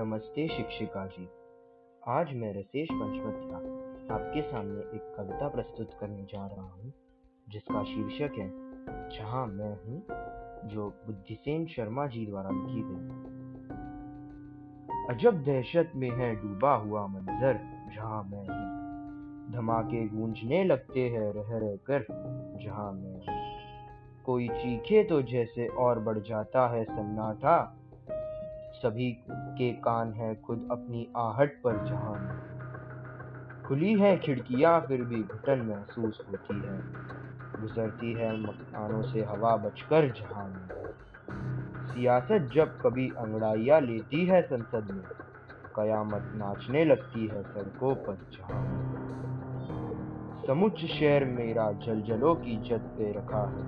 نمستے شکشکا جی۔ آج میں رسیش پنچمتیا آپ کے سامنے ایک کوتا پرستت کرنے جا رہا ہوں، جس کا شیرشک ہے، جہاں میں ہوں، جو بدھ سین شرما جی دوارا لکھی گئی۔ عجب دہشت میں ہے ڈوبا ہوا منظر، جہاں میں ہوں۔ دھماکے گونجنے لگتے ہیں رہ رہ کر، جہاں میں ہوں۔ کوئی چیخے تو جیسے اور بڑھ جاتا ہے سناٹا سبھی کے کان ہے خود اپنی آہٹ پر جہان کھلی ہے کھڑکیاں پھر بھی گھٹن محسوس ہوتی ہے۔ گزرتی ہے مکانوں سے ہوا بچ کر جہاں سیاست جب کبھی انگڑائیاں لیتی ہے سنسد میں، قیامت ناچنے لگتی ہے سڑکوں پر جہاں۔ سمجھ شہر میرا جل جلوں کی جد پہ رکھا ہے،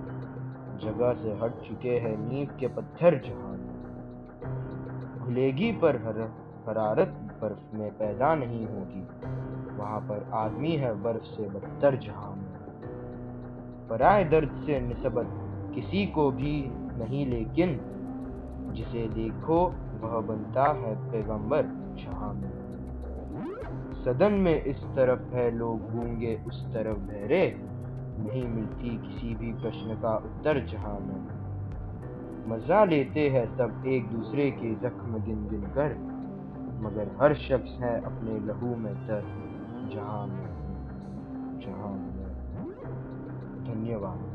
جگہ سے ہٹ چکے ہیں نیب کے پتھر جہاں۔ کھلے پر حرارت برف میں پیدا نہیں ہوگی۔ وہاں پر آدمی ہے برف سے بدتر جہاں۔ میں پرائے درد سے نسبت کسی کو بھی نہیں، لیکن جسے دیکھو وہ بنتا ہے پیغمبر جہاں۔ میں صدن میں اس طرف ہے، لوگ گونگے اس طرف بھیرے نہیں ملتی کسی بھی پرشن کا اتر جہاں۔ میں مزہ لیتے ہیں تب ایک دوسرے کے زخم گن گن کر۔ مگر ہر شخص ہے اپنے لہو میں تر، جہاں میں جہاں میں دھنیہ واد